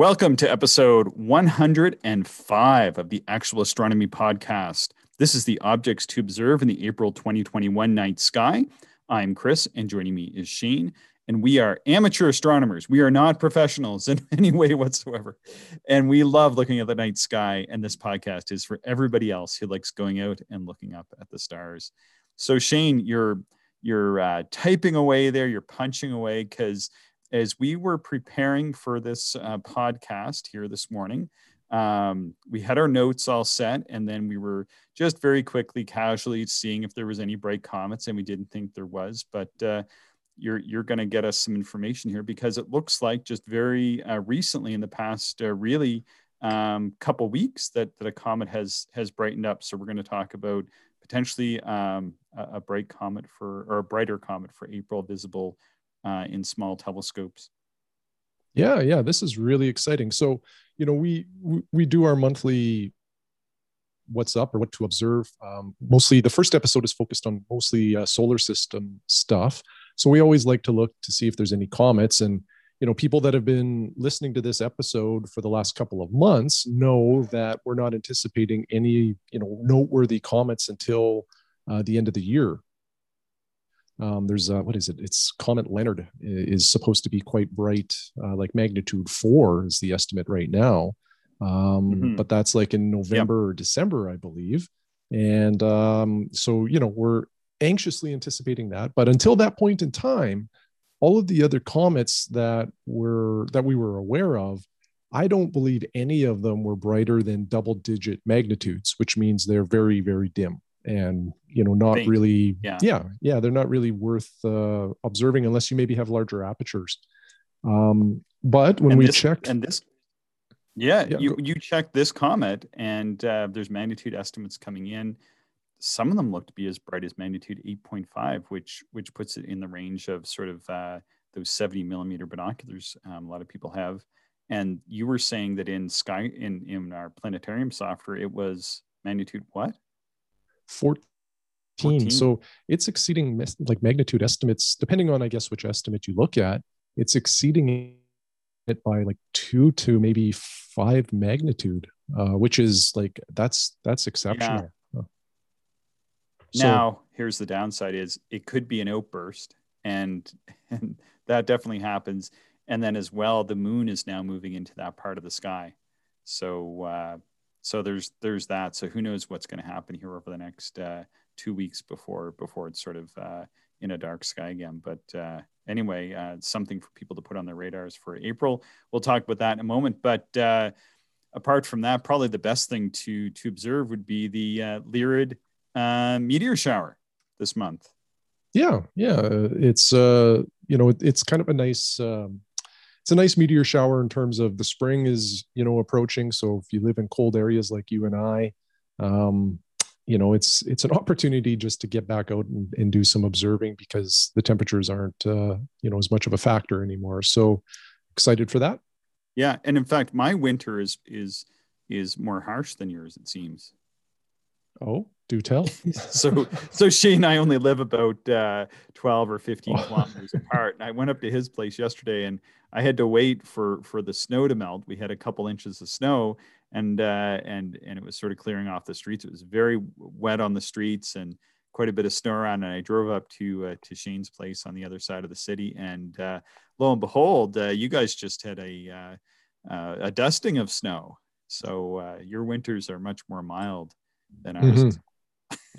Welcome to episode 105 of the Actual Astronomy Podcast. This is the Objects to Observe in the April 2021 Night Sky. I'm Chris, and joining me is Shane. And we are amateur astronomers. We are not professionals in any way whatsoever. And we love looking at the night sky. And this podcast is for everybody else who likes going out and looking up at the stars. So, Shane, you're you're uh, typing away there, you're punching away because as we were preparing for this uh, podcast here this morning, um, we had our notes all set, and then we were just very quickly, casually seeing if there was any bright comets, and we didn't think there was. But uh, you're you're going to get us some information here because it looks like just very uh, recently, in the past, uh, really um, couple weeks, that that a comet has has brightened up. So we're going to talk about potentially um, a, a bright comet for or a brighter comet for April visible uh, in small telescopes. Yeah, yeah, this is really exciting. So, you know, we we, we do our monthly what's up or what to observe. Um, mostly, the first episode is focused on mostly uh, solar system stuff. So we always like to look to see if there's any comets and you know people that have been listening to this episode for the last couple of months know that we're not anticipating any you know noteworthy comets until uh, the end of the year um, there's a, what is it? It's Comet Leonard is supposed to be quite bright, uh, like magnitude four is the estimate right now. Um, mm-hmm. But that's like in November yep. or December, I believe. And um, so, you know, we're anxiously anticipating that. But until that point in time, all of the other comets that were that we were aware of, I don't believe any of them were brighter than double digit magnitudes, which means they're very, very dim and you know not really yeah. yeah yeah they're not really worth uh, observing unless you maybe have larger apertures. Um but when and we this, checked and this yeah, yeah you you check this comet and uh, there's magnitude estimates coming in. Some of them look to be as bright as magnitude 8.5 which which puts it in the range of sort of uh, those 70 millimeter binoculars um, a lot of people have. And you were saying that in sky in in our planetarium software it was magnitude what 14. 14. So it's exceeding like magnitude estimates, depending on, I guess, which estimate you look at, it's exceeding it by like two to maybe five magnitude, uh, which is like, that's, that's exceptional. Yeah. So, now here's the downside is it could be an outburst and, and that definitely happens. And then as well, the moon is now moving into that part of the sky. So, uh, so there's there's that. So who knows what's going to happen here over the next uh, two weeks before before it's sort of uh, in a dark sky again. But uh, anyway, uh, something for people to put on their radars for April. We'll talk about that in a moment. But uh, apart from that, probably the best thing to to observe would be the uh, Lyrid uh, meteor shower this month. Yeah, yeah, it's uh, you know, it's kind of a nice. Um, it's a nice meteor shower in terms of the spring is you know approaching. So if you live in cold areas like you and i um, you know it's it's an opportunity just to get back out and, and do some observing because the temperatures aren't uh, you know as much of a factor anymore. So excited for that. Yeah. And in fact my winter is is is more harsh than yours it seems. Oh do tell. so, so she and I only live about uh, 12 or 15 kilometers apart. And I went up to his place yesterday and I had to wait for, for the snow to melt. We had a couple inches of snow and, uh, and, and it was sort of clearing off the streets. It was very wet on the streets and quite a bit of snow around. And I drove up to, uh, to Shane's place on the other side of the city. And uh, lo and behold, uh, you guys just had a, uh, a dusting of snow. So your winters are much more mild than ours. Mm-hmm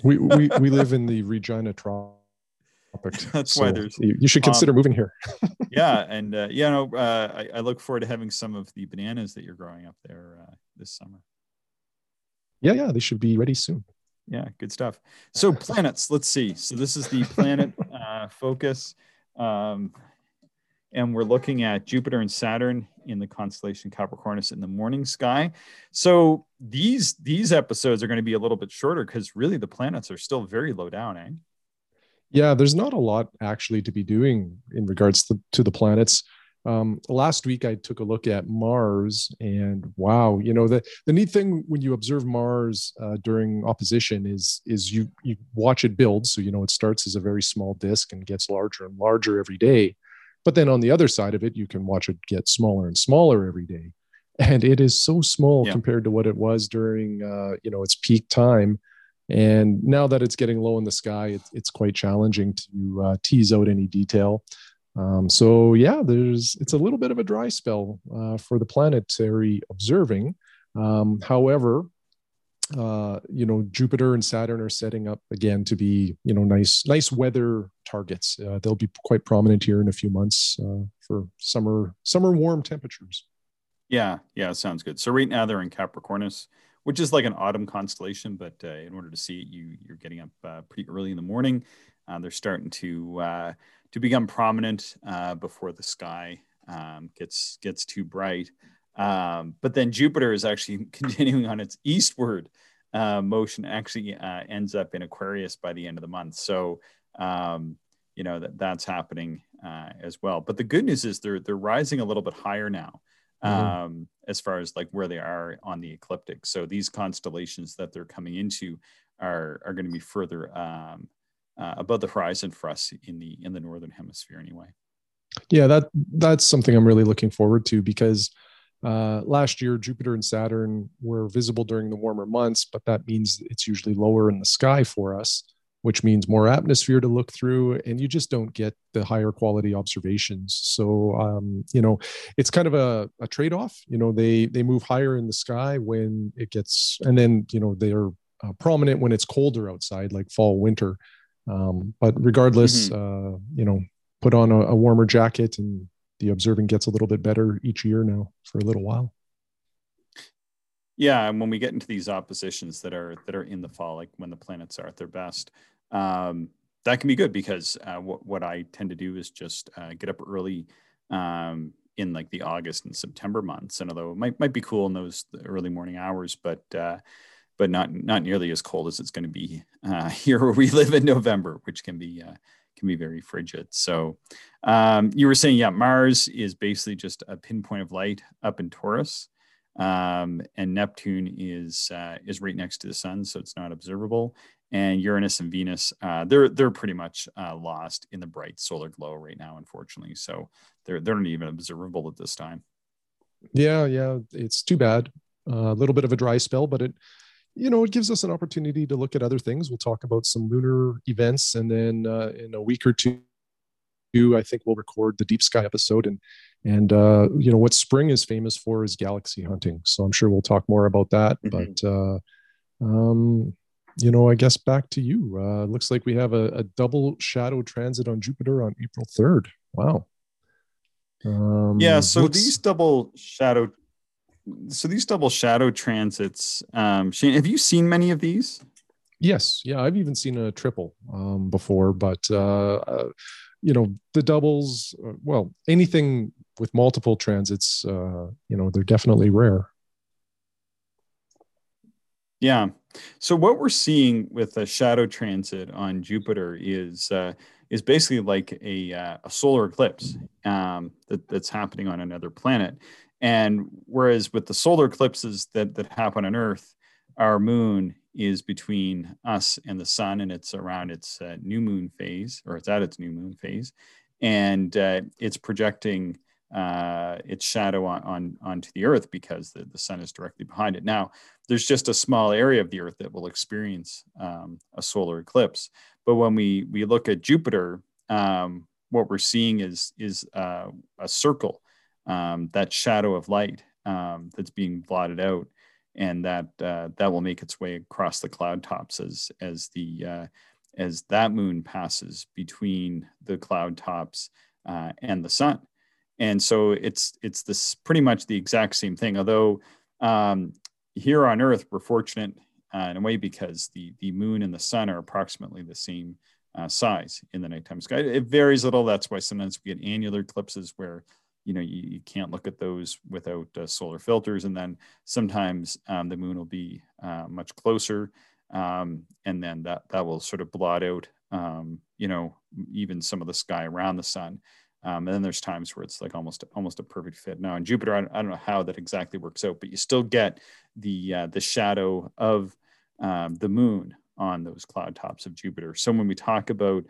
we, we we live in the Regina tropics. That's so why there's. You, you should consider um, moving here. yeah, and uh, you know, uh, I, I, look forward to having some of the bananas that you're growing up there uh, this summer. Yeah, yeah, they should be ready soon. Yeah, good stuff. So planets, let's see. So this is the planet uh, focus. Um, and we're looking at Jupiter and Saturn in the constellation Capricornus in the morning sky. So these these episodes are going to be a little bit shorter because really the planets are still very low down, eh? Yeah, there's not a lot actually to be doing in regards to, to the planets. Um, last week I took a look at Mars, and wow, you know the the neat thing when you observe Mars uh, during opposition is is you you watch it build. So you know it starts as a very small disk and gets larger and larger every day but then on the other side of it, you can watch it get smaller and smaller every day. and it is so small yeah. compared to what it was during uh, you know its peak time. And now that it's getting low in the sky, it, it's quite challenging to uh, tease out any detail. Um, so yeah, there's it's a little bit of a dry spell uh, for the planetary observing. Um, however, uh, you know Jupiter and Saturn are setting up again to be you know nice nice weather targets. Uh, they'll be quite prominent here in a few months uh, for summer summer warm temperatures. Yeah, yeah, sounds good. So right now they're in Capricornus, which is like an autumn constellation, but uh, in order to see it, you you're getting up uh, pretty early in the morning. Uh, they're starting to uh, to become prominent uh, before the sky um, gets gets too bright. Um, but then Jupiter is actually continuing on its eastward uh, motion. Actually, uh, ends up in Aquarius by the end of the month. So um, you know that that's happening uh, as well. But the good news is they're they're rising a little bit higher now. Mm-hmm. Um, as far as like where they are on the ecliptic. So these constellations that they're coming into are are going to be further um, uh, above the horizon for us in the in the northern hemisphere anyway. Yeah, that that's something I'm really looking forward to because uh, last year Jupiter and Saturn were visible during the warmer months, but that means it's usually lower in the sky for us, which means more atmosphere to look through, and you just don't get the higher quality observations. So um, you know, it's kind of a, a trade off. You know, they they move higher in the sky when it gets, and then you know they are uh, prominent when it's colder outside, like fall winter. Um, but regardless, mm-hmm. uh, you know, put on a, a, warmer jacket and the observing gets a little bit better each year now for a little while. Yeah, and when we get into these oppositions that are that are in the fall, like when the planets are at their best, um, that can be good because uh, what what I tend to do is just uh, get up early um, in like the August and September months. And although it might might be cool in those early morning hours, but uh, but not not nearly as cold as it's going to be uh, here where we live in November, which can be uh, can be very frigid. So um, you were saying, yeah, Mars is basically just a pinpoint of light up in Taurus, um, and Neptune is uh, is right next to the Sun, so it's not observable. And Uranus and Venus, uh, they're they're pretty much uh, lost in the bright solar glow right now, unfortunately. So they're they're not even observable at this time. Yeah, yeah, it's too bad. a little bit of a dry spell, but it you know, it gives us an opportunity to look at other things. We'll talk about some lunar events, and then uh, in a week or two, I think we'll record the deep sky episode. And and uh, you know what spring is famous for is galaxy hunting. So I'm sure we'll talk more about that. Mm-hmm. But uh, um, you know, I guess back to you. Uh, looks like we have a, a double shadow transit on Jupiter on April 3rd. Wow. Um, yeah. So these double shadow so these double shadow transits, um, Shane, have you seen many of these? Yes, yeah, I've even seen a triple um, before, but uh, uh, you know the doubles. Uh, well, anything with multiple transits, uh, you know, they're definitely rare. Yeah. So what we're seeing with a shadow transit on Jupiter is uh, is basically like a, uh, a solar eclipse um, that, that's happening on another planet. And whereas with the solar eclipses that, that happen on Earth, our moon is between us and the sun, and it's around its uh, new moon phase, or it's at its new moon phase, and uh, it's projecting uh, its shadow on, on, onto the Earth because the, the sun is directly behind it. Now, there's just a small area of the Earth that will experience um, a solar eclipse, but when we we look at Jupiter, um, what we're seeing is is uh, a circle um, that shadow of light um, that's being blotted out, and that uh, that will make its way across the cloud tops as as the uh, as that moon passes between the cloud tops uh, and the sun. And so it's it's this pretty much the exact same thing. Although um, here on Earth we're fortunate uh, in a way because the the moon and the sun are approximately the same uh, size in the nighttime sky. It varies a little. That's why sometimes we get annular eclipses where you know you, you can't look at those without uh, solar filters and then sometimes um, the moon will be uh, much closer um, and then that that will sort of blot out um, you know even some of the sky around the sun um, and then there's times where it's like almost almost a perfect fit. Now in jupiter I, I don't know how that exactly works out but you still get the uh, the shadow of um, the moon on those cloud tops of jupiter. So when we talk about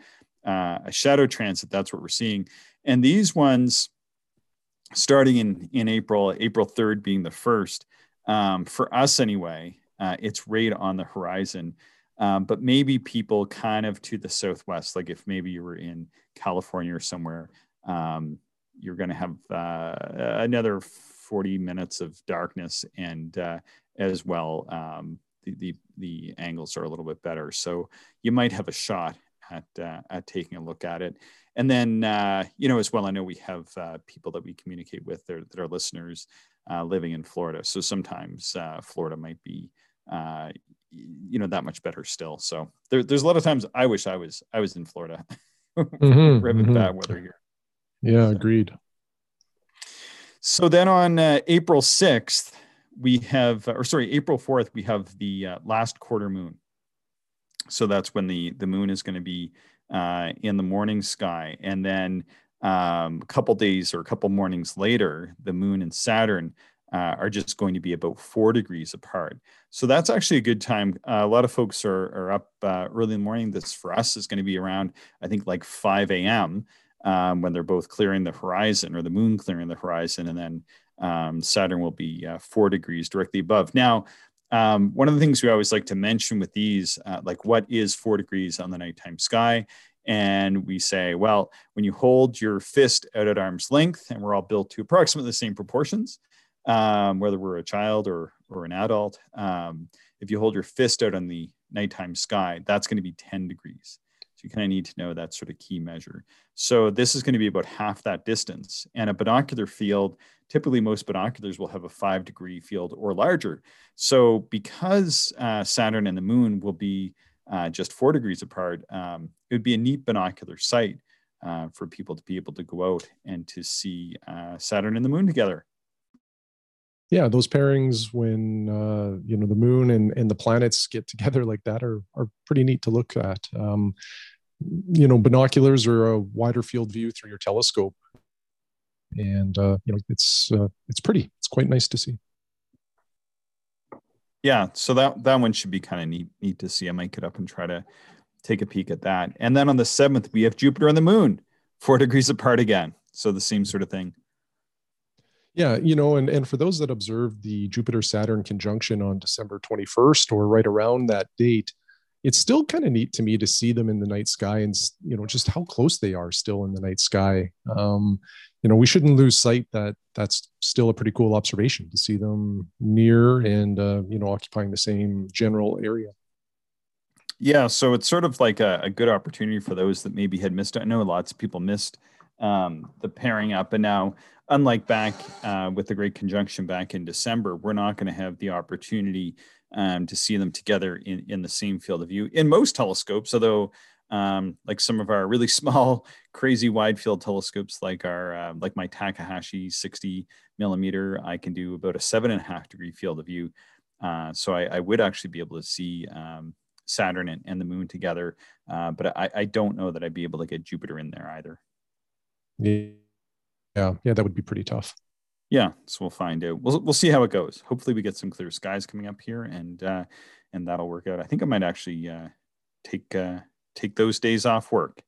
uh, a shadow transit that's what we're seeing. And these ones starting in in April, April third being the first. Um, for us anyway, uh, it's right on the horizon. Um, but maybe people kind of to the southwest, like if maybe you were in California or somewhere, um, you're going to have uh, another 40 minutes of darkness and uh, as well um, the, the, the angles are a little bit better so you might have a shot at uh, at taking a look at it and then uh, you know as well i know we have uh, people that we communicate with that are, that are listeners uh, living in florida so sometimes uh, florida might be you know that much better still so there, there's a lot of times i wish i was i was in florida mm-hmm, mm-hmm. bad weather here yeah, agreed. So then on uh, April 6th, we have, or sorry, April 4th, we have the uh, last quarter moon. So that's when the, the moon is going to be uh, in the morning sky. And then um, a couple days or a couple mornings later, the moon and Saturn uh, are just going to be about four degrees apart. So that's actually a good time. Uh, a lot of folks are, are up uh, early in the morning. This for us is going to be around, I think, like 5 a.m um, when they're both clearing the horizon or the moon clearing the horizon. And then um, Saturn will be uh, four degrees directly above. Now, um, one of the things we always like to mention with these, uh, like what is four degrees on the nighttime sky? And we say, well, when you hold your fist out at arm's length, and we're all built to approximately the same proportions, um, whether we're a child or, or an adult, um, if you hold your fist out on the nighttime sky, that's going to be 10 degrees you kind of need to know that sort of key measure. So this is going to be about half that distance. And a binocular field, typically most binoculars will have a five degree field or larger. So because uh, Saturn and the moon will be uh, just four degrees apart, um, it would be a neat binocular sight uh, for people to be able to go out and to see uh, Saturn and the moon together yeah those pairings when uh, you know the moon and, and the planets get together like that are are pretty neat to look at um, you know binoculars or a wider field view through your telescope. And uh, you know it's uh, it's pretty. It's quite nice to see. Yeah so that that one should be kind of neat neat to see. I might get up and try to take a peek at that. And then on the 7th we have jupiter and the moon four degrees apart again. So the same sort of thing. Yeah you know and, and for those that observed the jupiter saturn conjunction on december 21st or right around that date it's still kind of neat to me to see them in the night sky and you know just how close they are still in the night sky. Um, you know we shouldn't lose sight that that's still a pretty cool observation to see them near and uh, you know occupying the same general area. Yeah so it's sort of like a, a good opportunity for those that maybe had missed i know lots of people missed um, the pairing up and now unlike back uh, with the great conjunction back in december we're not going to have the opportunity um, to see them together in, in the same field of view. In most telescopes, although um, like some of our really small, crazy wide field telescopes, like our uh, like my Takahashi 60 millimeter, I can do about a seven and a half degree field of view. Uh, so I, I, would actually be able to see um, Saturn and, and, the Moon together, uh, but I, I, don't know that I'd be able to get Jupiter in there either. Yeah, yeah, that would be pretty tough yeah so we'll find out. We'll, we'll see how it goes. Hopefully we get some clear skies coming up here and uh and that'll work out. I think i might actually uh take uh take those days off work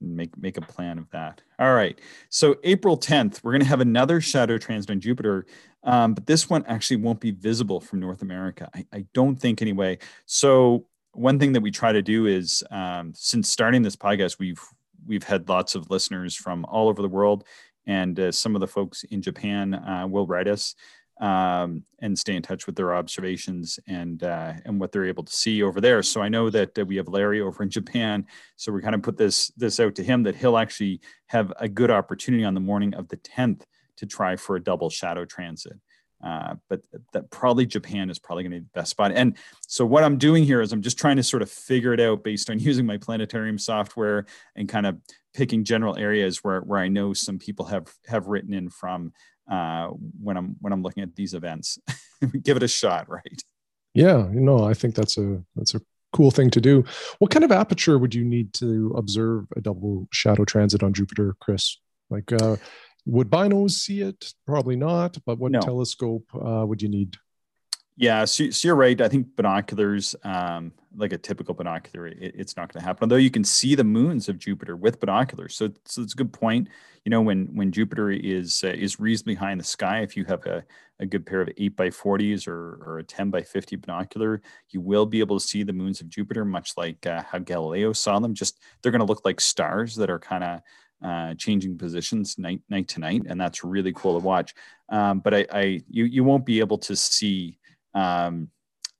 and make make a plan of that. All right. So april 10th we're going to have another shadow transit on jupiter um, but this one actually won't be visible from north america I, I don't think anyway. So one thing that we try to do is um, since starting this podcast we've we've had lots of listeners from all over the world and uh, some of the folks in Japan uh, will write us um, and stay in touch with their observations and uh, and what they're able to see over there. So I know that uh, we have Larry over in Japan, so we kind of put this this out to him that he'll actually have a good opportunity on the morning of the 10th to try for a double shadow transit. Uh, but that probably Japan is probably going to be the best spot. And so what I'm doing here is I'm just trying to sort of figure it out based on using my planetarium software and kind of picking general areas where, where I know some people have have written in from uh, when I'm when I'm looking at these events. Give it a shot, right? Yeah, no, I think that's a that's a cool thing to do. What kind of aperture would you need to observe a double shadow transit on Jupiter, Chris? Like, uh, would binos see it? Probably not. But what no. telescope uh, would you need? Yeah, so, so, you're right. I think binoculars, um, like a typical binocular, it, it's not going to happen. Although you can see the moons of Jupiter with binoculars, so, so it's a good point. You know, when when Jupiter is uh, is reasonably high in the sky, if you have a, a good pair of eight by forties or or a ten by fifty binocular, you will be able to see the moons of Jupiter, much like uh, how Galileo saw them. Just they're going to look like stars that are kind of uh, changing positions night night to night, and that's really cool to watch. Um, but I, I you you won't be able to see um,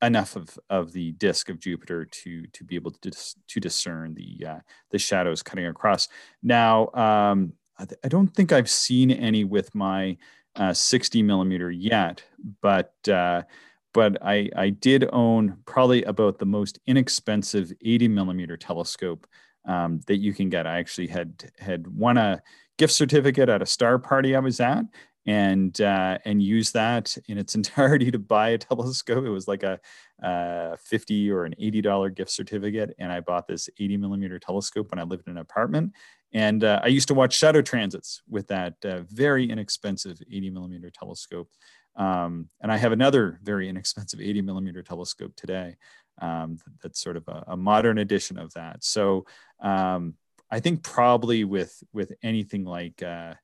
enough of, of the disk of Jupiter to to be able to dis, to discern the uh, the shadows cutting across. Now, um, I, I, don't think I've seen any with my uh, 60 millimeter yet, but uh, but I I did own probably about the most inexpensive 80 millimeter telescope um, that you can get. I actually had had won a gift certificate at a star party I was at, and uh, and use that in its entirety to buy a telescope. It was like a, a fifty or an eighty dollar gift certificate, and I bought this eighty millimeter telescope when I lived in an apartment. And uh, I used to watch shadow transits with that uh, very inexpensive eighty millimeter telescope. Um, and I have another very inexpensive 80 millimeter telescope today. Um, that's sort of a, a, modern edition of that. So um, I think probably with with anything like uh,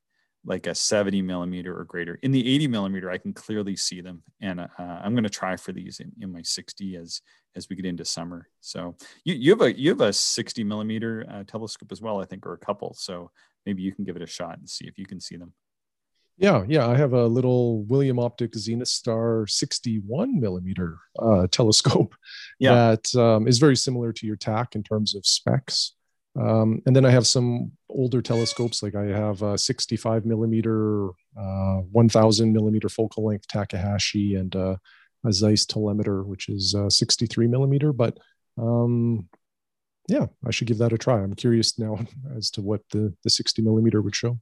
like a 70 millimeter or greater. In the 80 millimeter, I can clearly see them, and uh, I'm going to try for these in, in, my 60 as as we get into summer. So you, you have a you have a 60 millimeter uh, telescope as well, I think, or a couple. So maybe you can give it a shot and see if you can see them. Yeah, yeah, I have a little William Optic Zenith Star 61 millimeter uh, telescope yeah. that um, is very similar to your Tak in terms of specs. Um, and then I have some older telescopes, like I have a 65 millimeter, uh, 1000 millimeter focal length Takahashi and uh, a Zeiss Telemator, which is uh, 63 millimeter. But um, yeah, I should give that a try. I'm curious now as to what the, the 60 millimeter would show.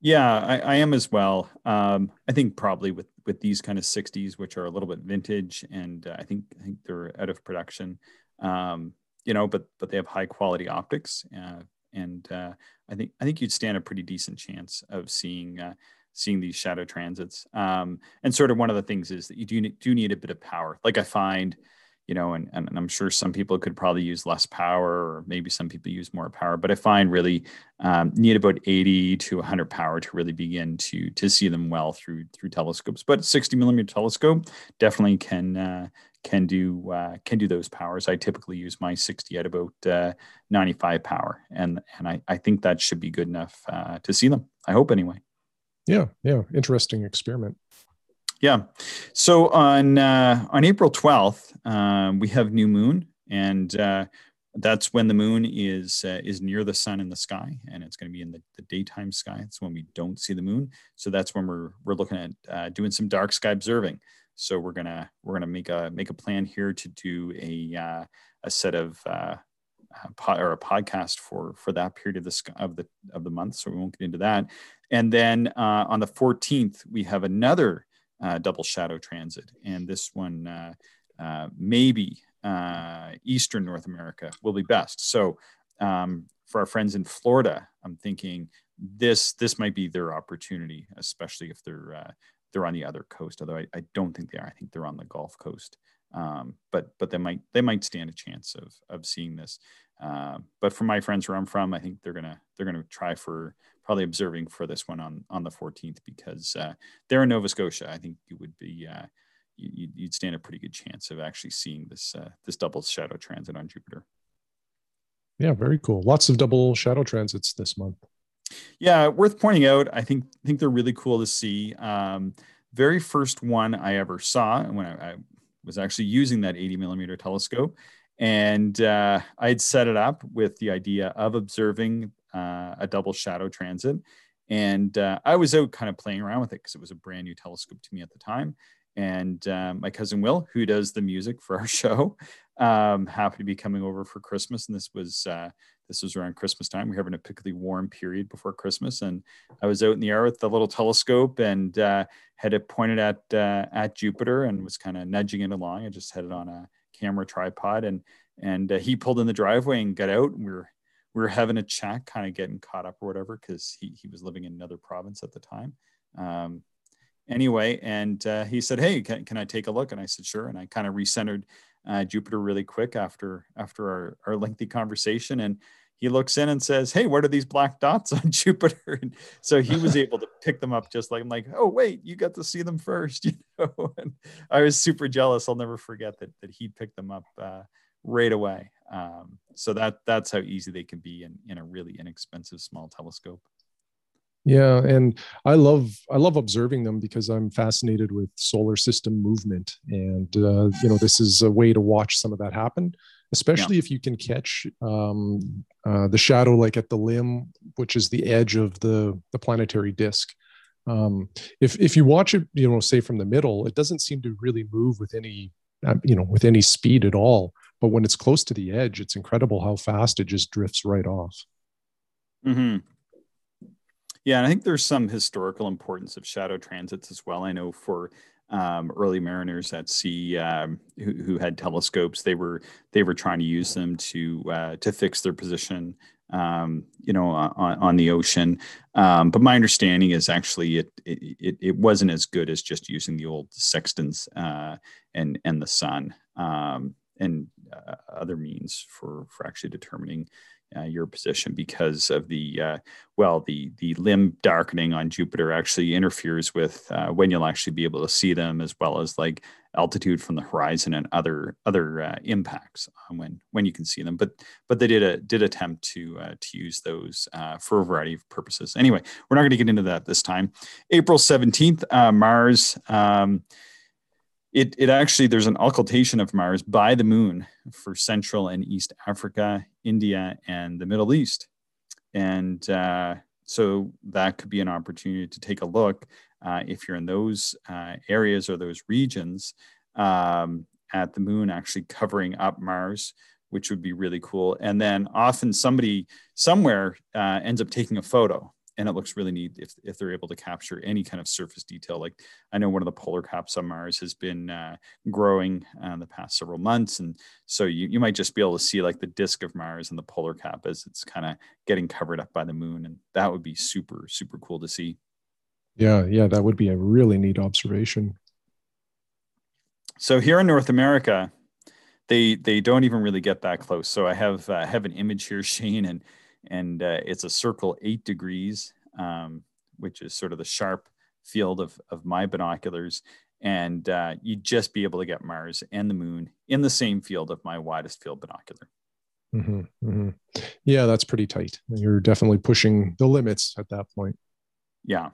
Yeah, I, I am as well. Um, I think probably with with these kind of 60s, which are a little bit vintage, and uh, I think I think they're out of production. Um, you know, but but they have high quality optics, uh, and uh, I think I think you'd stand a pretty decent chance of seeing uh, seeing these shadow transits. Um, and sort of one of the things is that you do do need a bit of power. Like I find, you know, and, and I'm sure some people could probably use less power, or maybe some people use more power. But I find really um, need about 80 to 100 power to really begin to to see them well through through telescopes. But 60 millimeter telescope definitely can uh, can do uh, can do those powers. I typically use my 60 at about uh, 95 power, and and I, I think that should be good enough uh, to see them. I hope anyway. Yeah, yeah, interesting experiment. Yeah, so on uh, on April 12th, um, we have new moon, and uh, that's when the moon is uh, is near the sun in the sky, and it's going to be in the, the daytime sky. It's when we don't see the moon, so that's when we're we're looking at doing some dark sky observing. So we're gonna we're gonna make a make a plan here to do a uh, a set of uh, or a podcast for for that period of the of the of the month. So we won't get into that. And then uh, on the 14th we have another uh, double shadow transit, and this one uh, uh, maybe Eastern North America will be best. So um, for our friends in Florida, I'm thinking this this might be their opportunity, especially if they're they're on the other coast, although I, I don't think they are. I think they're on the Gulf Coast. Um, but but they might they might stand a chance of of seeing this. Uh, but for my friends where I'm from, I think they're gonna they're gonna try for probably observing for this one on on the 14th because uh, they're in Nova Scotia. I think you would be uh, you, would stand a pretty good chance of actually seeing this uh, this double shadow transit on Jupiter. Yeah, very cool. Lots of double shadow transits this month. Yeah, worth pointing out. I think think they're really cool to see. Um, very first one I ever saw when I, I, was actually using that 80 millimeter telescope, and uh, I'd set it up with the idea of observing uh, a double shadow transit. And uh, I was out kind of playing around with it because it was a brand new telescope to me at the time. And uh, my cousin Will, who does the music for our show, um, happened to be coming over for Christmas, and this was uh, this was around Christmas time. We are having a particularly warm period before Christmas, and I was out in the air with the little telescope and uh, had it pointed at uh, at Jupiter and was kind of nudging it along. I just had it on a camera tripod, and and uh, he pulled in the driveway and got out. And we were we were having a chat, kind of getting caught up or whatever, because he he was living in another province at the time. Um, anyway, and uh, he said, "Hey, can, can I take a look?" And I said, "Sure." And I kind of recentered uh, Jupiter really quick after after our, our lengthy conversation, and he looks in and says, "Hey, what are these black dots on Jupiter?" And so he was able to pick them up just like I'm like, "Oh, wait, you got to see them first, you know." And I was super jealous. I'll never forget that that he picked them up uh, right away. Um, so that that's how easy they can be in in a really inexpensive small telescope. Yeah and i love i love observing them because i'm fascinated with solar system movement and uh, you know this is a way to watch some of that happen especially yeah. if you can catch um, uh, the shadow like at the limb which is the edge of the the planetary disk. Um, if if you watch it you know say from the middle it doesn't seem to really move with any uh, you know with any speed at all but when it's close to the edge it's incredible how fast it just drifts right off mm-hmm. Yeah, and I think there's some historical importance of shadow transits as well. I know for um, early mariners at sea um, who, who, had telescopes, they were they were trying to use them to uh, to fix their position, um, you know, on, on the ocean. Um, but my understanding is actually it, it it wasn't as good as just using the old sextants uh, and and the sun um, and uh, other means for for actually determining uh, your position because of the uh, well the the limb darkening on Jupiter actually interferes with uh, when you'll actually be able to see them as well as like altitude from the horizon and other other uh, impacts when when you can see them. But but they did a did attempt to uh, to use those uh, for a variety of purposes. Anyway we're not going to get into that this time. April 17th Mars um, it, it actually there's an occultation of Mars by the moon for Central and East Africa, India, and the Middle East, and uh, so that could be an opportunity to take a look uh, if you're in those uh, areas or those regions um, at the moon actually covering up Mars, which would be really cool. And then often somebody somewhere uh, ends up taking a photo and it looks really neat if, if they're able to capture any kind of surface detail. Like I know one of the polar caps on Mars has been uh, growing uh, the past several months, and so you, you might just be able to see like the disk of Mars and the polar cap as it's kind of getting covered up by the moon, and that would be super super cool to see. Yeah, yeah, that would be a really neat observation. So here in North America, they they don't even really get that close. So I have uh, have an image here, Shane, and and uh, it's a circle eight degrees, um, which is sort of the sharp field of, of my binoculars. And uh, you'd just be able to get Mars and the moon in the same field of my widest field binocular. Mm-hmm, mm-hmm. Yeah, that's pretty tight. You're definitely pushing the limits at that point. Yeah,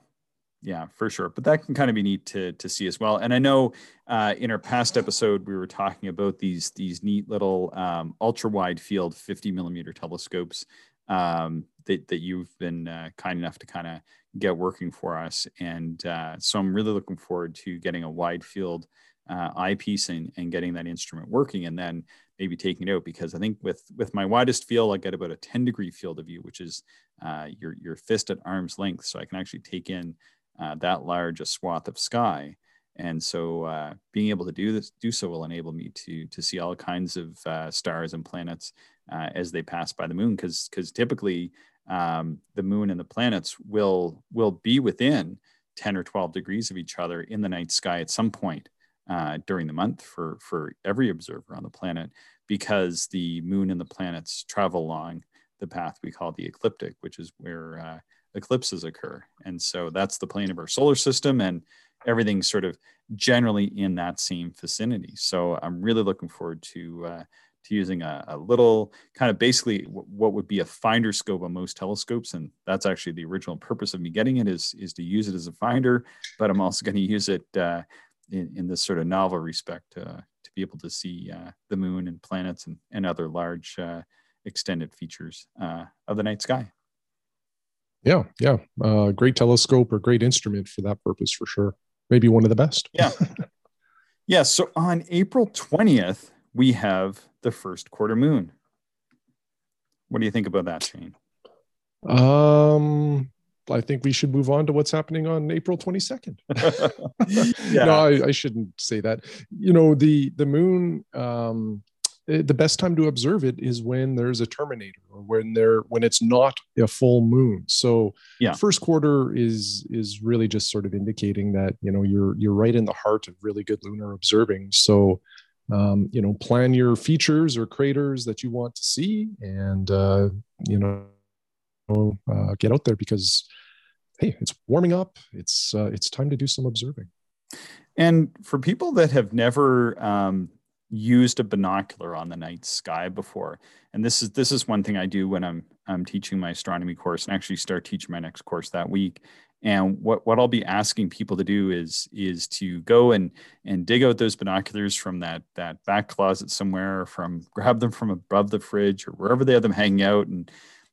yeah, for sure. But that can kind of be neat to to see as well. And I know uh, in our past episode we were talking about these these neat little um, ultra wide field 50 millimeter telescopes um, that, that you've been uh, kind enough to kind of get working for us. And uh, so I'm really looking forward to getting a wide field uh, eyepiece and, and getting that instrument working and then maybe taking it out because I think with with my widest field, I get about a 10 degree field of view, which is uh, your, your fist at arm's length. So I can actually take in uh, that large a swath of sky. And so uh, being able to do this, do so will enable me to, to see all kinds of uh, stars and planets uh, as they pass by the moon because because typically um, the moon and the planets will will be within 10 or 12 degrees of each other in the night sky at some point uh, during the month for for every observer on the planet because the moon and the planets travel along the path we call the ecliptic which is where uh, eclipses occur. And so that's the plane of our solar system and everything's sort of generally in that same vicinity. So i'm really looking forward to uh, to using a, a little kind of basically what would be a finder scope on most telescopes. And that's actually the original purpose of me getting it is, is to use it as a finder, but I'm also going to use it uh, in, in this sort of novel respect uh, to be able to see uh, the moon and planets and, and other large uh, extended features uh, of the night sky. Yeah, yeah. Uh, great telescope or great instrument for that purpose for sure. Maybe one of the best. Yeah. yeah. So on April 20th, we have the first quarter moon. What do you think about that, Shane? Um, I think we should move on to what's happening on April 22nd. yeah. No, I, I, shouldn't say that. You know, the the moon um, the best time to observe it is when there's a terminator or when there when it's not a full moon so yeah first quarter is is really just sort of indicating that you know you're you're right in the heart of really good lunar observing so um, you know plan your features or craters that you want to see and uh, you know uh, get out there because hey it's warming up it's uh, it's time to do some observing and for people that have never um, used a binocular on the night sky before, and this is this is one thing I do when I'm I'm teaching my astronomy course, and actually start teaching my next course that week. And what, what I'll be asking people to do is is to go and and dig out those binoculars from that that back closet somewhere, from grab them from above the fridge or wherever they have them hanging out. And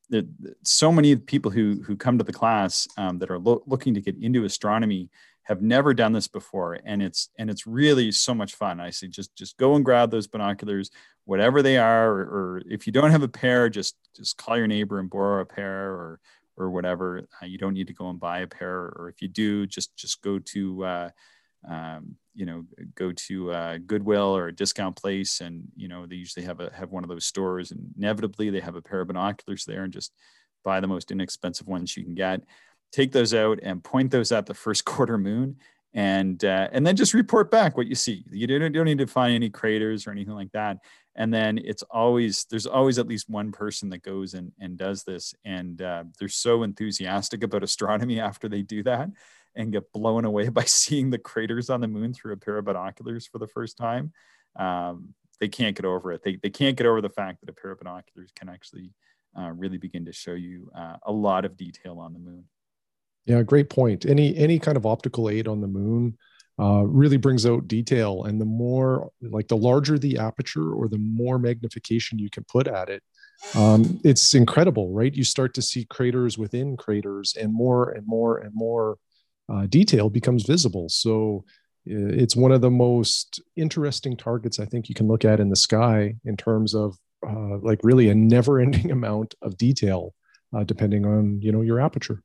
there, so many people who who come to the class um, that are lo- looking to get into astronomy have never done this before and it's and it's really so much fun i say just just go and grab those binoculars whatever they are or, or if you don't have a pair just just call your neighbor and borrow a pair or or whatever uh, you don't need to go and buy a pair or if you do just just go to uh, um, you know go to uh, goodwill or a discount place and you know they usually have a have one of those stores and inevitably they have a pair of binoculars there and just buy the most inexpensive ones you can get. Take those out and point those at the first quarter moon and uh, and then just report back what you see. You don't, you don't need to find any craters or anything like that and then it's always there's always at least one person that goes and, and does this. And uh, they're so enthusiastic about astronomy after they do that and get blown away by seeing the craters on the moon through a pair of binoculars for the first time. Um, they can't get over it. They, they can't get over the fact that a pair of binoculars can actually uh, really begin to show you uh, a lot of detail on the moon. Yeah, great point. Any any kind of optical aid on the moon uh, really brings out detail, and the more like the larger the aperture or the more magnification you can put at it, um, it's incredible, right? You start to see craters within craters, and more and more and more uh, detail becomes visible. So it's one of the most interesting targets I think you can look at in the sky in terms of uh, like really a never-ending amount of detail, uh, depending on you know your aperture.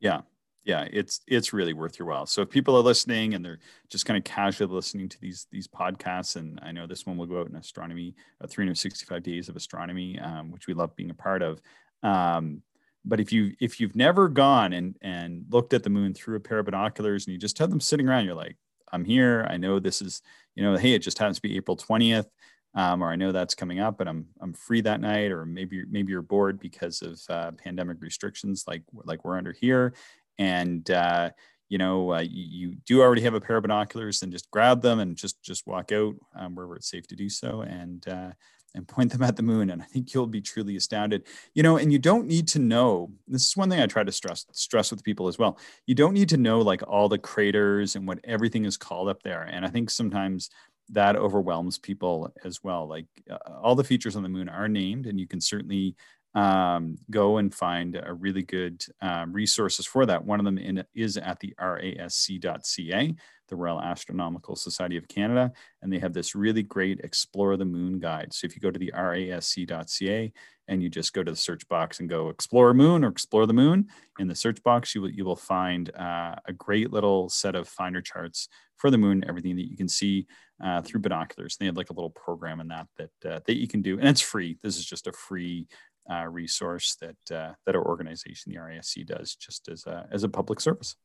Yeah, yeah, it's it's really worth your while. So if people are listening and they're just kind of casually listening to these these podcasts, and I know this one will go out in astronomy, uh, 365 days of astronomy, um, which we love being a part of. Um, but if you if you've never gone and and looked at the moon through a pair of binoculars and you just have them sitting around, you're like, I'm here. I know this is, you know, hey, it just happens to be April 20th. Um, or I know that's coming up, but I'm I'm free that night, or maybe maybe you're bored because of uh, pandemic restrictions, like like we're under here, and uh, you know uh, you, you, do already have a pair of binoculars, then just grab them and just just walk out um, wherever it's safe to do so, and uh, and point them at the moon. And I think you'll be truly astounded. You know, and you don't need to know. This is one thing I try to stress stress with people as well. You don't need to know like all the craters and what everything is called up there. And I think sometimes that overwhelms people as well. Like uh, all the features on the moon are named, and you can certainly um, go and find a really good um, resources for that. One of them in, is at the rasc.ca, the Royal Astronomical Society of Canada, and they have this really great Explore the Moon guide. So if you go to the rasc.ca and you just go to the search box and go Explore Moon or Explore the Moon, in the search box you will, you will find uh, a great little set of finder charts for the moon, everything that you can see uh, through binoculars. They have like a little program in that that uh, that you can do, and it's free. This is just a free uh, resource that uh, that our organization, the RASC, does just as a, as a public service.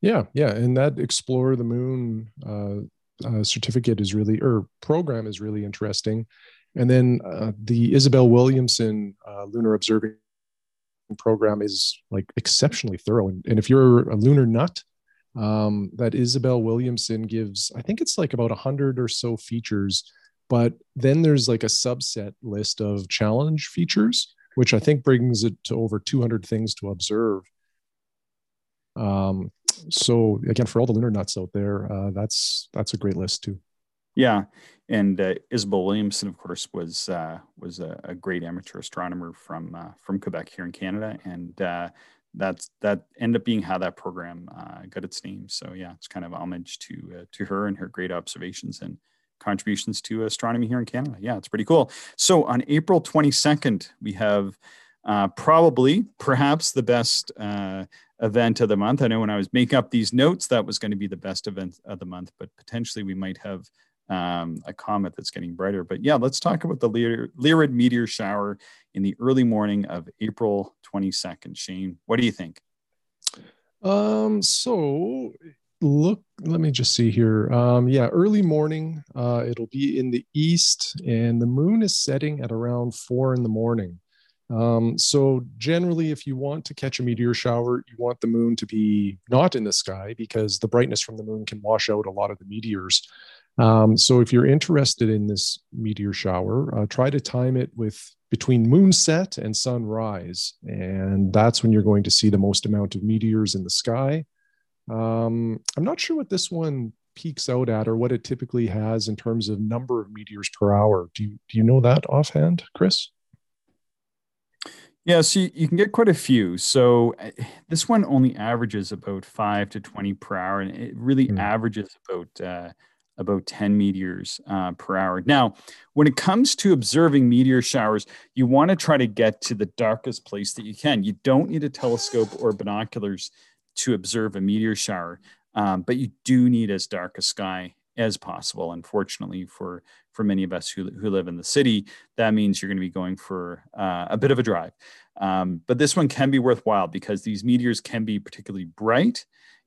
Yeah, yeah, and that Explore the Moon uh, uh certificate is really or program is really interesting, and then uh, the Isabel Williamson uh, Lunar Observing program is like exceptionally thorough. And, and if you're a lunar nut, um, that Isabel Williamson gives, I think it's like about a hundred or so features but then there's like a subset list of challenge features, which I think brings it to over 200 things to observe. Um, so again, for all the lunar nuts out there, uh, that's that's a great list too. Yeah, and uh, Isabel Williamson, of course, was uh, was a, a, great amateur astronomer from uh, from Quebec here in Canada, and uh, that's that ended up being how that program uh, got its name. So yeah, it's kind of homage to uh, to her and her great observations and contributions to astronomy here in Canada. Yeah, it's pretty cool. So on April 22nd, we have uh, probably, perhaps the best uh, event of the month. I know when I was making up these notes, that was going to be the best event of the month, but potentially we might have um, a comet that's getting brighter. But yeah, let's talk about the Lyrid meteor shower in the early morning of April 22nd. Shane, what do you think? Um, so look, let me just see here. Um, yeah, early morning. Uh, it'll be in the east, and the moon is setting at around four in the morning. Um, so generally, if you want to catch a meteor shower, you want the moon to be not in the sky because the brightness from the moon can wash out a lot of the meteors. Um, so if you're interested in this meteor shower, uh, try to time it with between moonset and sunrise, and that's when you're going to see the most amount of meteors in the sky. Um, I'm not sure what this one peaks out at or what it typically has in terms of number of meteors per hour. Do you, do you know that offhand, Chris? Yeah, so you, you, can get quite a few. So uh, this one only averages about five to 20 per hour, and it really mm. averages about uh, about 10 meteors uh, per hour. Now, when it comes to observing meteor showers, you want to try to get to the darkest place that you can. You don't need a telescope or binoculars to observe a meteor shower, um, but you do need as dark a sky as possible. Unfortunately, for for many of us who, who live in the city, that means you're going to be going for uh, a bit of a drive. Um, but this one can be worthwhile because these meteors can be particularly bright.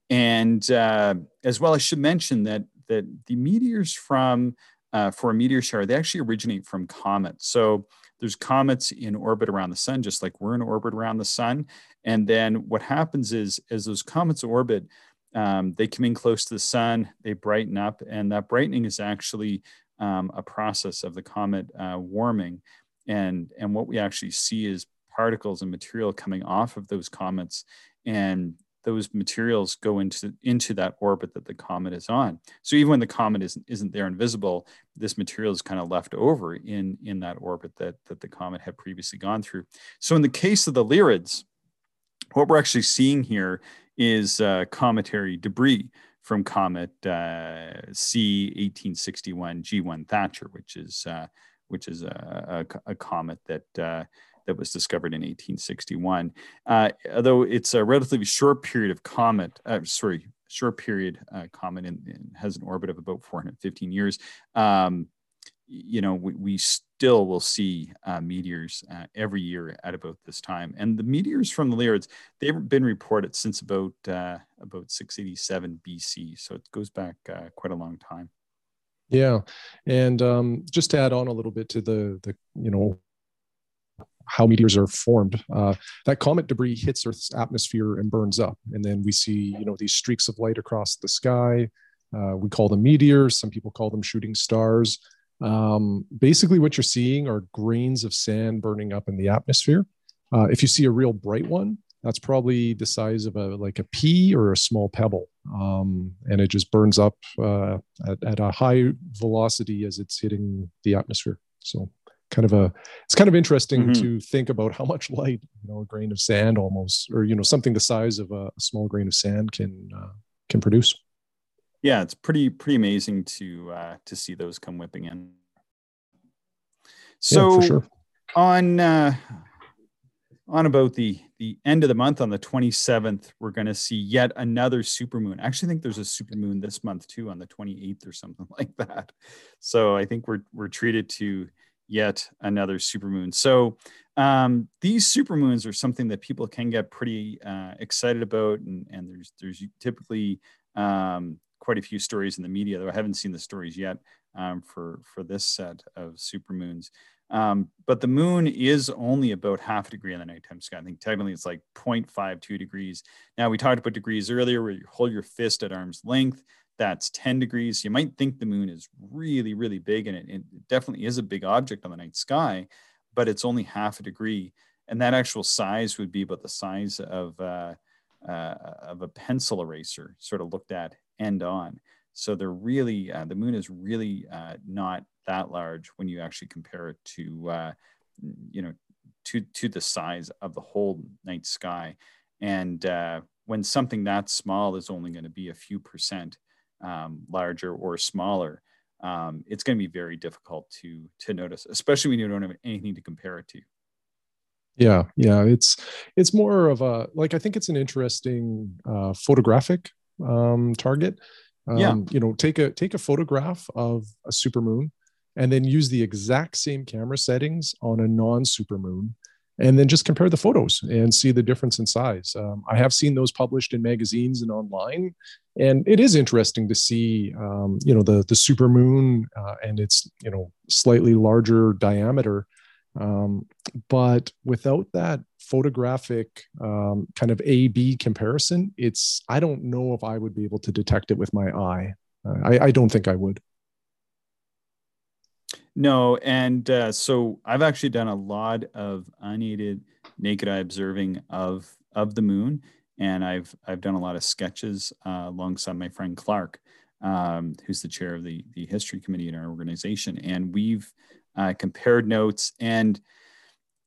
And uh, as well, I should mention that that the meteors from uh, for a meteor shower they actually originate from comets. So there's comets in orbit around the sun, just like we're in orbit around the sun. And then what happens is, as those comets orbit, um, they come in close to the sun, they brighten up, and that brightening is actually um, a process of the comet uh, warming. And, and what we actually see is particles and material coming off of those comets and those materials go into into that orbit that the comet is on. So even when the comet isn't isn't there invisible, this material is kind of left over in in that orbit that that the comet had previously gone through. So in the case of the Lyrids, what we're actually seeing here is uh, cometary debris from comet uh, C 1861 G1 Thatcher, which is uh, which is a, a, a comet that uh, that was discovered in 1861. Uh, although it's a relatively short period of comet, uh, sorry, short period uh, comet and, has an orbit of about 415 years. Um, you know, we, we, still will see uh, meteors uh, every year at about this time. And the meteors from the Lyrids, they've been reported since about uh, about 687 BC. So it goes back quite a long time. Yeah, and um, just to add on a little bit to the the you know how meteors are formed. Uh, that comet debris hits Earth's atmosphere and burns up, and then we see you know these streaks of light across the sky. Uh, we call them meteors. Some people call them shooting stars. Um, basically, what you're seeing are grains of sand burning up in the atmosphere. Uh, if you see a real bright one, that's probably the size of a like a pea or a small pebble, um, and it just burns up uh, at, at a high velocity as it's hitting the atmosphere. So kind of a it's kind of interesting mm-hmm. to think about how much light you know a grain of sand almost or you know something the size of a, a small grain of sand can uh, can produce yeah it's pretty pretty amazing to uh, to see those come whipping in so yeah, sure. on uh, on about the the end of the month on the 27th we're going to see yet another supermoon i actually think there's a supermoon this month too on the 28th or something like that so i think we're we're treated to yet another supermoon. So um, these supermoons are something that people can get pretty uh, excited about, and, and there's there's typically um, quite a few stories in the media, though I haven't seen the stories yet um, for for this set of supermoons. Um, but the moon is only about half a degree in the nighttime sky. I think technically it's like 0.52 degrees. Now we talked about degrees earlier, where you hold your fist at arm's length that's 10 degrees. You might think the moon is really, really big, and it, it definitely is a big object on the night sky, but it's only half a degree. And that actual size would be about the size of, uh, uh, of a pencil eraser, sort of looked at end on. So they're really, uh, the moon is really uh, not that large when you actually compare it to, uh, you know, to, to the size of the whole night sky. And uh, when something that small is only going to be a few percent, um, larger or smaller, um, it's going to be very difficult to to notice, especially when you don't have anything to compare it to. Yeah, yeah, it's it's more of a like I think it's an interesting uh, photographic um, target Um, yeah. You know, take a take a photograph of a supermoon, and then use the exact same camera settings on a non-supermoon, and then just compare the photos and see the difference in size. Um, I have seen those published in magazines and online, and it is interesting to see, um, you know, the the supermoon uh, and its you know slightly larger diameter. Um, but without that photographic um, kind of A B comparison, it's I don't know if I would be able to detect it with my eye. Uh, I, I don't think I would. No, and uh, so I've actually done a lot of unaided naked eye observing of of the moon, and I've I've done a lot of sketches uh, alongside my friend Clark, um, who's the chair of the the history committee in our organization, and we've uh, compared notes and.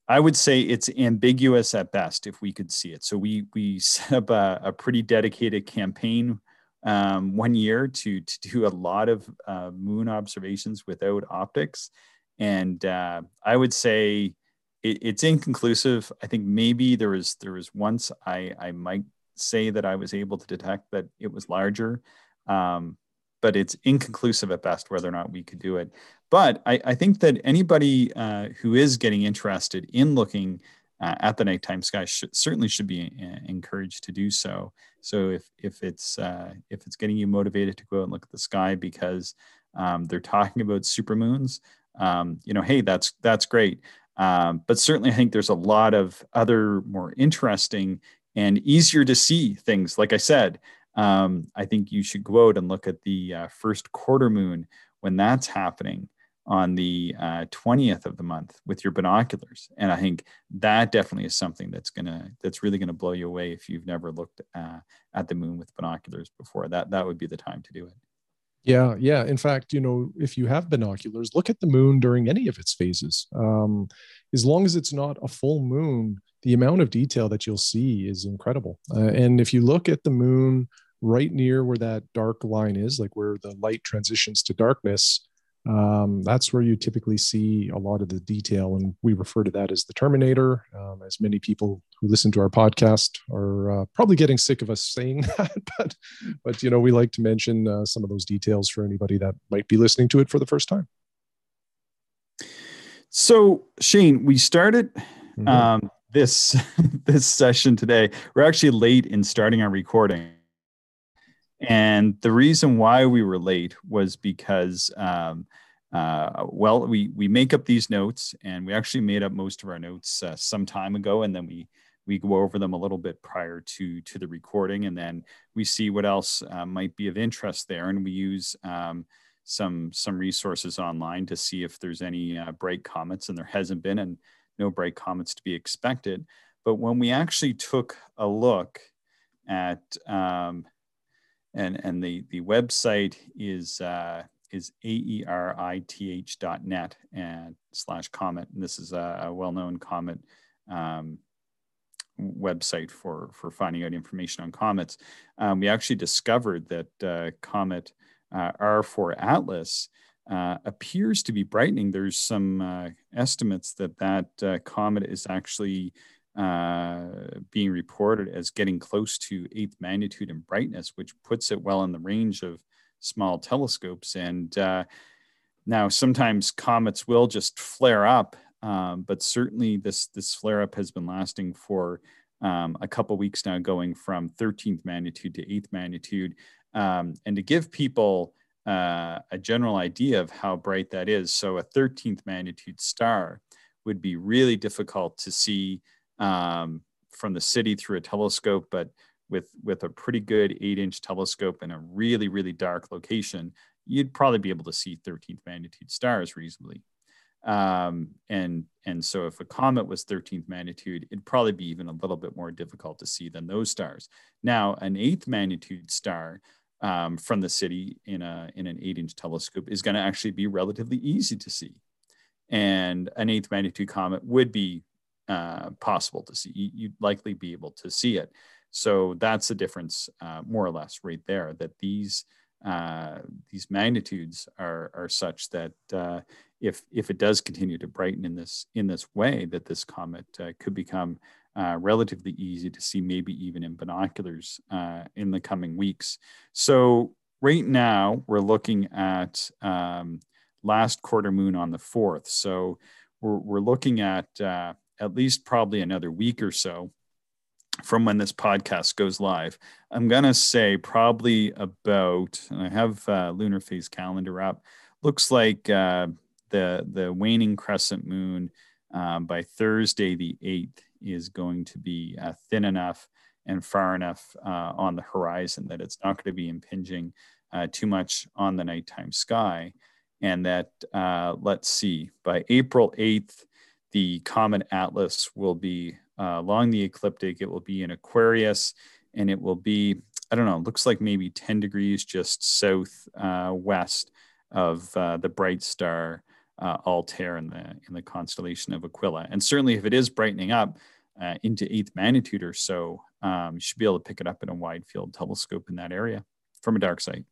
I would say it's ambiguous at best if we could see it. So we we set up a, a pretty dedicated campaign um, one year to to do a lot of uh, moon observations without optics, and uh, I would say it, it's inconclusive. I think maybe there was there was once I I might say that I was able to detect that it was larger, um, but it's inconclusive at best whether or not we could do it. But I, I think that anybody uh, who is getting interested in looking uh, at the nighttime sky certainly should be uh, encouraged to do so. So if if it's uh, if it's getting you motivated to go out and look at the sky because um, they're talking about supermoons, um, you know, hey, that's that's great. Um, but certainly, I think there's a lot of other more interesting and easier to see things. Like I said, um, I think you should go out and look at the uh, first quarter moon when that's happening on the uh, 20th of the month with your binoculars. And i think that definitely is something that's gonna that's really gonna blow you away if you've never looked uh, at the moon with binoculars before. That that would be the time to do it. Yeah yeah. In fact you know if you have binoculars look at the moon during any of its phases. Um, as long as it's not a full moon the amount of detail that you'll see is incredible. Uh, and if you look at the moon right near where that dark line is like where the light transitions to darkness um, that's where you typically see a lot of the detail. And we refer to that as the Terminator, um, as many people who listen to our podcast are uh, probably getting sick of us saying that. but, but, you know, we like to mention uh, some of those details for anybody that might be listening to it for the first time. So, Shane, we started mm-hmm. um, this this session today. We're actually late in starting our recording. And the reason why we were late was because, um, uh, well, we we make up these notes, and we actually made up most of our notes uh, some time ago, and then we we go over them a little bit prior to to the recording, and then we see what else uh, might be of interest there, and we use um, some some resources online to see if there's any uh, bright comets, and there hasn't been, and no bright comets to be expected. But when we actually took a look at um, and and the the website is uh, is aerith.net and slash comet. And this is a, a well-known comet um, website for for finding out information on comets. Um, we actually discovered that uh, comet uh, R4 Atlas uh, appears to be brightening. There's some uh, estimates that that uh, comet is actually uh, being reported as getting close to eighth magnitude in brightness, which puts it well in the range of small telescopes. And uh, now sometimes comets will just flare up, um, but certainly this this flare up has been lasting for um, a couple weeks now, going from 13th magnitude to eighth magnitude. Um, and to give people uh, a general idea of how bright that is, so a 13th magnitude star would be really difficult to see um, from the city through a telescope, but with with a pretty good eight inch telescope in a really really dark location, you'd probably be able to see 13th magnitude stars reasonably. Um, and and so if a comet was 13th magnitude, it'd probably be even a little bit more difficult to see than those stars. Now, an eighth magnitude star um, from the city in a in an eight inch telescope is going to actually be relatively easy to see, and an eighth magnitude comet would be uh, possible to see. You'd likely be able to see it. So that's the difference, uh, more or less, right there. That these uh, these magnitudes are are such that uh, if if it does continue to brighten in this in this way, that this comet uh, could become relatively easy to see, maybe even in binoculars in the coming weeks. So right now we're looking at um, last quarter moon on the 4th. So we're, we're looking at at least probably another week or so from when this podcast goes live. I'm going to say probably about, and I have uh, lunar phase calendar up, looks like uh, the, the waning crescent moon um, by Thursday, the 8th, is going to be uh, thin enough and far enough uh, on the horizon that it's not going to be impinging uh, too much on the nighttime sky. And that, uh, let's see, by April 8th, the comet Atlas will be uh, along the ecliptic. It will be in Aquarius and it will be, I don't know, looks like maybe 10 degrees just south uh, west of uh, the bright star uh, Altair in the, in the constellation of Aquila. And certainly if it is brightening up uh, into eighth magnitude or so, um, you should be able to pick it up in a wide field telescope in that area from a dark site.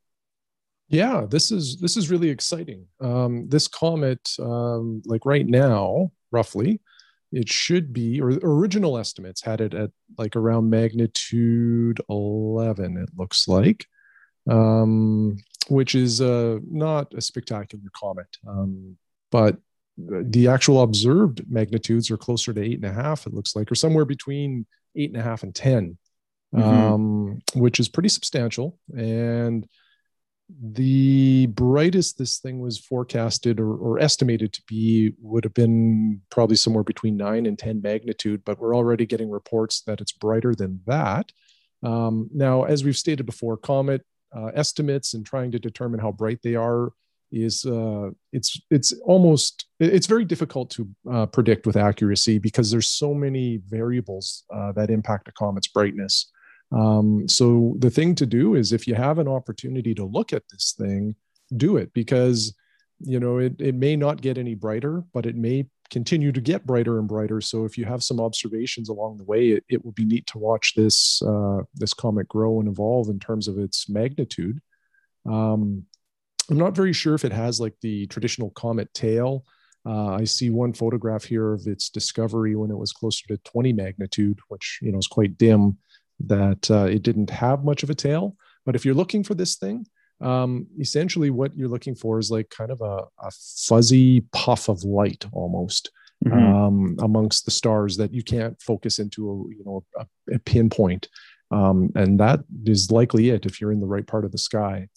Yeah, this is this is really exciting. Um, this comet, um, like right now, roughly, it should be, or original estimates had it at like around magnitude 11, it looks like, um, which is uh, not a spectacular comet. Um, but the actual observed magnitudes are closer to eight and a half, it looks like, or somewhere between eight and a half and 10, mm-hmm. um, which is pretty substantial. And the brightest this thing was forecasted or, or, estimated to be would have been probably somewhere between 9 and 10 magnitude but we're already getting reports that it's brighter than that. Um, now as we've stated before comet uh, estimates and trying to determine how bright they are is uh, it's it's almost it's very difficult to uh, predict with accuracy because there's so many variables uh, that impact a comet's brightness um, so the thing to do is if you have an opportunity to look at this thing, do it because you know it, it may not get any brighter, but it may continue to get brighter and brighter. So if you have some observations along the way, it, it will be neat to watch this uh, this comet grow and evolve in terms of its magnitude. Um, I'm not very sure if it has like the traditional comet tail. Uh, I see one photograph here of its discovery when it was closer to 20 magnitude, which you know is quite dim that uh, it didn't have much of a tail. But if you're looking for this thing, um, essentially what you're looking for is like kind of a, a fuzzy puff of light almost mm-hmm. um, amongst the stars that you can't focus into a you know a, a pinpoint, um, and that is likely it if you're in the right part of the sky.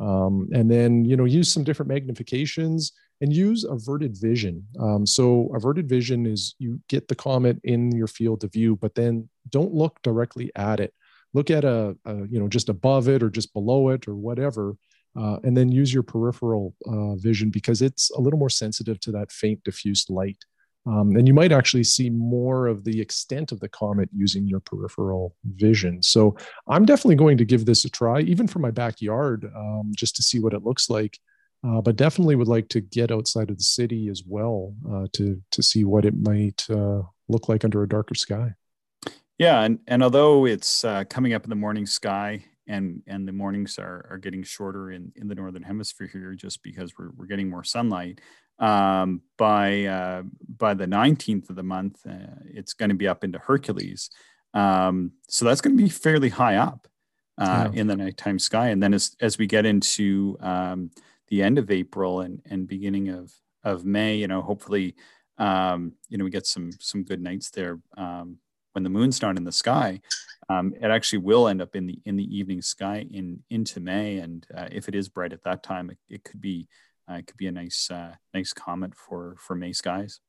Um, and then you know use some different magnifications and use averted vision. Um, so averted vision is you get the comet in your field of view, but then don't look directly at it. Look at a, a you know just above it or just below it or whatever, uh, and then use your peripheral uh, vision because it's a little more sensitive to that faint diffused light. Um, and you might actually see more of the extent of the comet using your peripheral vision. So I'm definitely going to give this a try, even for my backyard, um, just to see what it looks like uh, but definitely would like to get outside of the city as well uh, to to see what it might uh, look like under a darker sky. Yeah, and and although it's uh, coming up in the morning sky, and and the mornings are are getting shorter in in the northern hemisphere here, just because we're we're getting more sunlight. Um, by uh, by the nineteenth of the month, uh, it's going to be up into Hercules. Um, so that's going to be fairly high up yeah. in the nighttime sky, and then as as we get into um, the end of April and and beginning of of May. You know, hopefully, um, you know, we get some some good nights there um, when the moon's not in the sky. Um, it actually will end up in the in the evening sky in into May, and uh, if it is bright at that time, it, it could be uh, it could be a nice uh, nice comet for for May skies.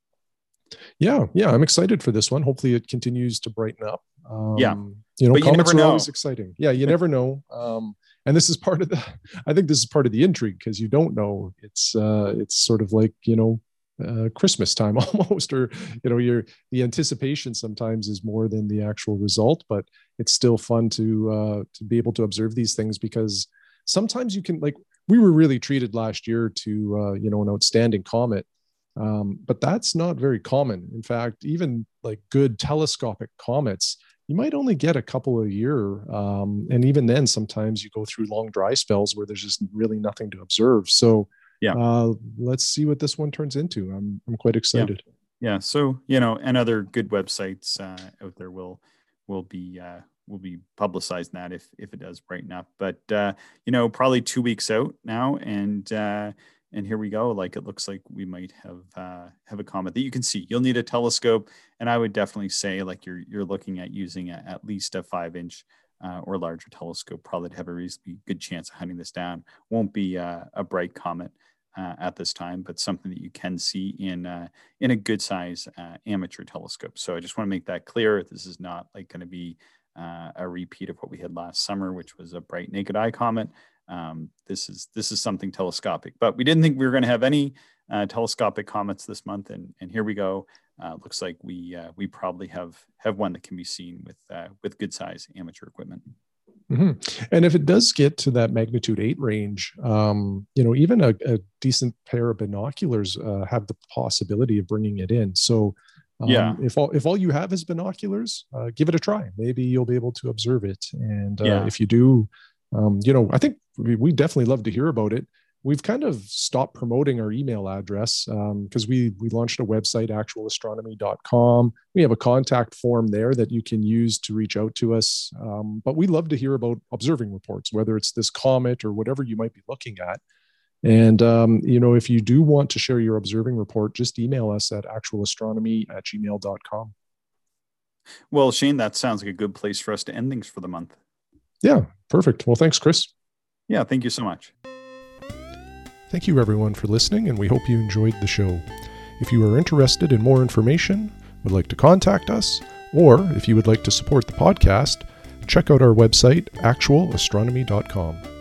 Yeah, yeah, I'm excited for this one. Hopefully, it continues to brighten up. Um, yeah, you know, but comets are always exciting. Yeah, you never know. Um, and this is part of the i think this is part of the intrigue because you don't know it's uh it's sort of like you know uh, christmas time almost or you know your the anticipation sometimes is more than the actual result but it's still fun to uh to be able to observe these things because sometimes you can like we were really treated last year to uh you know an outstanding comet um, but that's not very common. In fact even like good telescopic comets you might only get a couple a year. Um, and even then, sometimes you go through long dry spells where there's just really nothing to observe. So, yeah, uh, let's see what this one turns into. I'm, I'm quite excited. Yeah. yeah. So, you know, and other good websites uh, out there will, will be, uh, we'll be publicizing that if if it does brighten up. But uh, you know, probably two weeks out now, and uh, and here we go. Like it looks like we might have uh, have a comet that you can see. You'll need a telescope, and I would definitely say like you're you're looking at using a, at least a five inch uh, or larger telescope, probably to have a reasonably good chance of hunting this down. Won't be uh, a bright comet uh, at this time, but something that you can see in uh, in a good size uh, amateur telescope. So I just want to make that clear. This is not like going to be uh, a repeat of what we had last summer, which was a bright naked eye comet. Um, this is this is something telescopic, but we didn't think we were going to have any uh, telescopic comets this month, and and here we go. Uh, looks like we uh, we probably have have one that can be seen with uh, with good size amateur equipment. Mm-hmm. And if it does get to that magnitude eight range, um, you know, even a, a, decent pair of binoculars uh, have the possibility of bringing it in. So, um, yeah, if all if all you have is binoculars, uh, give it a try. Maybe you'll be able to observe it. And uh, yeah. if you do, um, you know, I think we, we definitely love to hear about it we've kind of stopped promoting our email address because um, we we launched a website actualastronomy.com we have a contact form there that you can use to reach out to us um, but we love to hear about observing reports whether it's this comet or whatever you might be looking at and um, you know if you do want to share your observing report just email us at actualastronomy at gmail.com well shane that sounds like a good place for us to end things for the month. Yeah perfect. Well thanks chris. Yeah thank you so much. Thank you, everyone, for listening, and we hope you enjoyed the show. If you are interested in more information, would like to contact us, or if you would like to support the podcast, check out our website, actualastronomy.com.